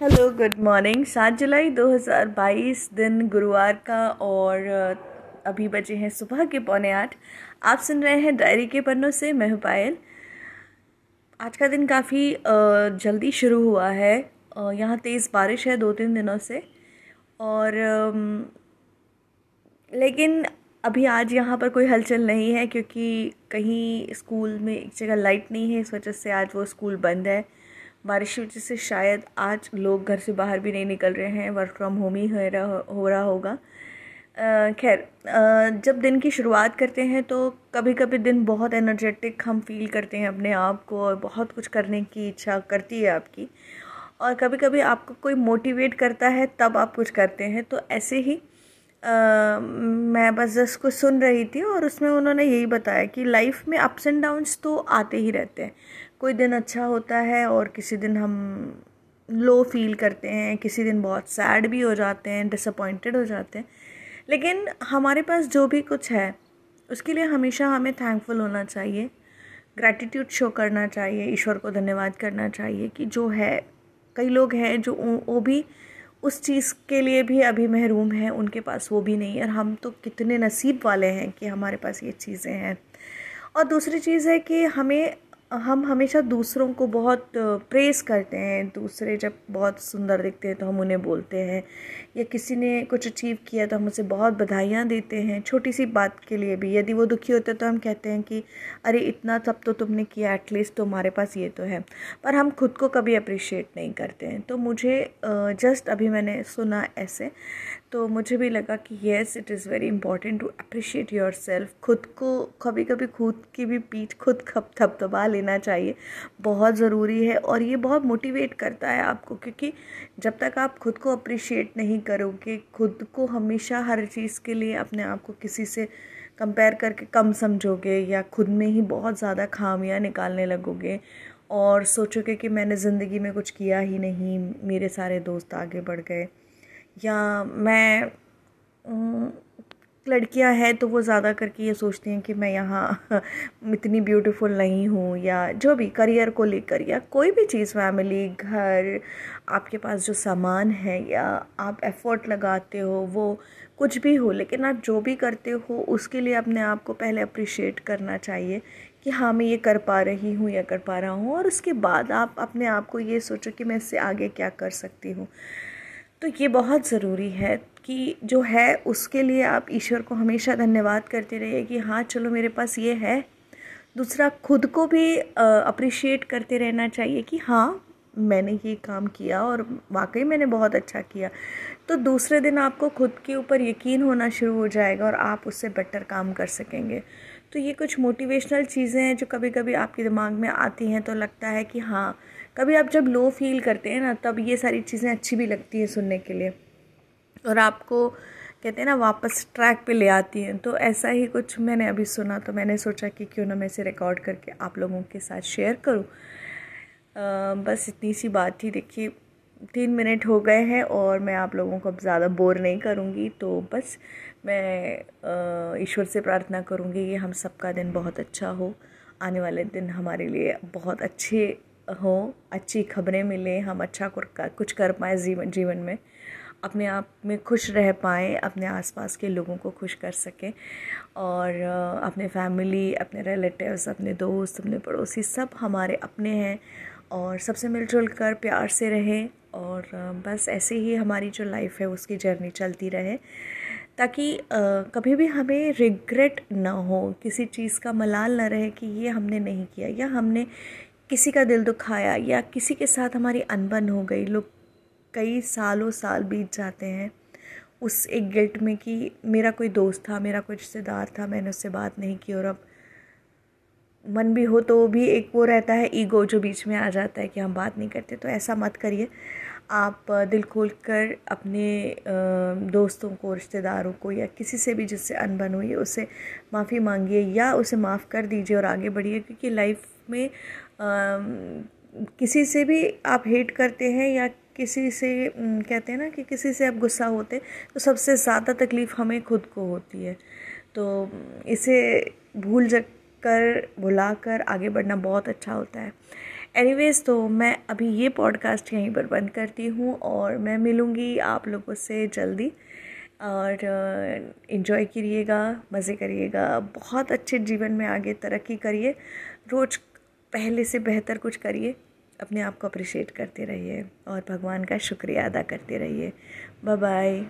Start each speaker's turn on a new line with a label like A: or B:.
A: Hello good morning सात जुलाई 2022 दिन गुरुवार का और अभी बजे हैं सुबह के पौने आठ। आप सुन रहे हैं डायरी के पन्नों से मैं हूँ पायल। आज का दिन काफ़ी जल्दी शुरू हुआ है। यहाँ तेज़ बारिश है दो तीन दिनों से। और लेकिन अभी आज यहाँ पर कोई हलचल नहीं है क्योंकि कहीं स्कूल में एक जगह लाइट नहीं है, इस वजह से आज वो स्कूल बंद है। बारिश की वजह से शायद आज लोग घर से बाहर भी नहीं निकल रहे हैं वर्क फ्रॉम होम ही हो रहा हो रहा होगा। खैर जब दिन की शुरुआत करते हैं तो कभी कभी दिन बहुत एनर्जेटिक हम फील करते हैं अपने आप को और बहुत कुछ करने की इच्छा करती है आपकी। और कभी कभी आपको कोई मोटिवेट करता है तब आप कुछ करते हैं। तो ऐसे ही आ, मैं बस कुछ सुन रही थी और उसमें उन्होंने यही बताया कि लाइफ में अप्स एंड डाउन्स तो आते ही रहते हैं। कोई दिन अच्छा होता है और किसी दिन हम लो फील करते हैं, किसी दिन बहुत सैड भी हो जाते हैं डिसअपॉइंटेड हो जाते हैं। लेकिन हमारे पास जो भी कुछ है, उसके लिए हमेशा हमें थैंकफुल होना चाहिए ग्रैटिट्यूड शो करना चाहिए, ईश्वर को धन्यवाद करना चाहिए कि जो है, कई लोग हैं जो वो भी उस चीज़ के लिए भी अभी महरूम हैं, उनके पास वो भी नहीं और हम तो कितने नसीब वाले हैं कि हमारे पास ये चीज़ें हैं। और दूसरी चीज़ है कि हमें हम हमेशा दूसरों को बहुत प्रेस करते हैं। दूसरे जब बहुत सुंदर दिखते हैं तो हम उन्हें बोलते हैं। या किसी ने कुछ अचीव किया तो हम उसे बहुत बधाइयाँ देते हैं। छोटी सी बात के लिए भी, यदि वो दुखी होते तो हम कहते हैं कि, अरे, इतना सब तो तुमने किया एटलीस्ट तुम्हारे पास ये तो है। पर हम खुद को कभी अप्रिशिएट नहीं करते हैं। तो मुझे जस्ट अभी मैंने सुना ऐसे तो मुझे भी लगा कि yes it is very important to appreciate yourself खुद को कभी कभी खुद की भी पीठ खुद खप थपथपा लेना चाहिए। बहुत ज़रूरी है और ये बहुत मोटिवेट करता है आपको क्योंकि जब तक आप खुद को अप्रिशिएट नहीं करोगे, खुद को हमेशा हर चीज़ के लिए अपने आप को किसी से कंपेयर करके कम समझोगे या खुद में ही बहुत ज़्यादा खामियाँ निकालने लगोगे और सोचोगे कि मैंने ज़िंदगी में कुछ किया ही नहीं, मेरे सारे दोस्त आगे बढ़ गए। या मैं लड़कियाँ हैं तो वो ज़्यादा करके ये सोचती हैं कि मैं यहाँ इतनी ब्यूटीफुल नहीं हूँ या जो भी करियर को लेकर या कोई भी चीज़ फैमिली घर, आपके पास जो सामान है या आप एफ़र्ट लगाते हो, वो कुछ भी हो, लेकिन आप जो भी करते हो, उसके लिए अपने आप को पहले अप्रिशिएट करना चाहिए कि हाँ मैं ये कर पा रही हूँ या कर पा रहा हूँ और उसके बाद आप अपने आप को ये सोचो कि मैं इससे आगे क्या कर सकती हूँ। तो ये बहुत ज़रूरी है कि जो है उसके लिए आप ईश्वर को हमेशा धन्यवाद करते रहिए कि हाँ चलो मेरे पास ये है। दूसरा, खुद को भी अप्रिशिएट करते रहना चाहिए कि हाँ मैंने ये काम किया और वाकई मैंने बहुत अच्छा किया। तो दूसरे दिन आपको खुद के ऊपर यकीन होना शुरू हो जाएगा और आप उससे बेटर काम कर सकेंगे। तो ये कुछ मोटिवेशनल चीज़ें हैं जो कभी कभी आपके दिमाग में आती हैं तो लगता है कि हाँ कभी आप जब लो फील करते हैं ना, तब ये सारी चीज़ें अच्छी भी लगती हैं सुनने के लिए। और आपको, कहते हैं ना, वापस ट्रैक पे ले आती हैं। तो ऐसा ही कुछ मैंने अभी सुना तो मैंने सोचा कि क्यों ना मैं इसे रिकॉर्ड करके आप लोगों के साथ शेयर करूँ। बस इतनी सी बात थी देखिए, तीन मिनट हो गए हैं और मैं आप लोगों को अब ज़्यादा बोर नहीं करूँगी। तो बस मैं ईश्वर से प्रार्थना करूँगी कि हम सबका दिन बहुत अच्छा हो। आने वाले दिन हमारे लिए बहुत अच्छे हों, अच्छी खबरें मिलें, हम अच्छा कुछ कर पाएँ जीवन जीवन में, अपने आप में खुश रह पाएँ, अपने आसपास के लोगों को खुश कर सकें और अपने फैमिली, अपने रिलेटिव्स, अपने दोस्त, अपने पड़ोसी सब हमारे अपने हैं और सबसे मिलजुल कर प्यार से रहें और बस ऐसे ही हमारी जो लाइफ है उसकी जर्नी चलती रहे ताकि कभी भी हमें रिग्रेट ना हो, किसी चीज़ का मलाल ना रहे कि ये हमने नहीं किया या हमने किसी का दिल दुखाया या किसी के साथ हमारी अनबन हो गई, लोग कई सालों साल बीत जाते हैं, उस एक गिल्ट में कि मेरा कोई दोस्त था, मेरा कोई रिश्तेदार था, मैंने उससे बात नहीं की और अब मन भी हो तो भी एक वो रहता है ईगो जो बीच में आ जाता है कि हम बात नहीं करते तो ऐसा मत करिए। आप दिल खोल कर अपने दोस्तों को, रिश्तेदारों को या किसी से भी जिससे अनबन हुई उससे माफ़ी मांगिए या उसे माफ़ कर दीजिए और आगे बढ़िए, क्योंकि लाइफ में किसी से भी आप हेट करते हैं या किसी से कहते हैं ना कि किसी से आप गुस्सा होते तो सबसे ज़्यादा तकलीफ़ हमें खुद को होती है। तो इसे भूल कर भुला कर आगे बढ़ना बहुत अच्छा होता है। एनीवेज तो मैं अभी ये पॉडकास्ट यहीं पर बंद करती हूँ और मैं मिलूँगी आप लोगों से जल्दी। और इन्जॉय करिएगा, मज़े करिएगा, बहुत अच्छे जीवन में आगे तरक्की करिए। रोज़ पहले से बेहतर कुछ करिए, अपने आप को अप्रिशिएट करते रहिए और भगवान का शुक्रिया अदा करते रहिए। Bye bye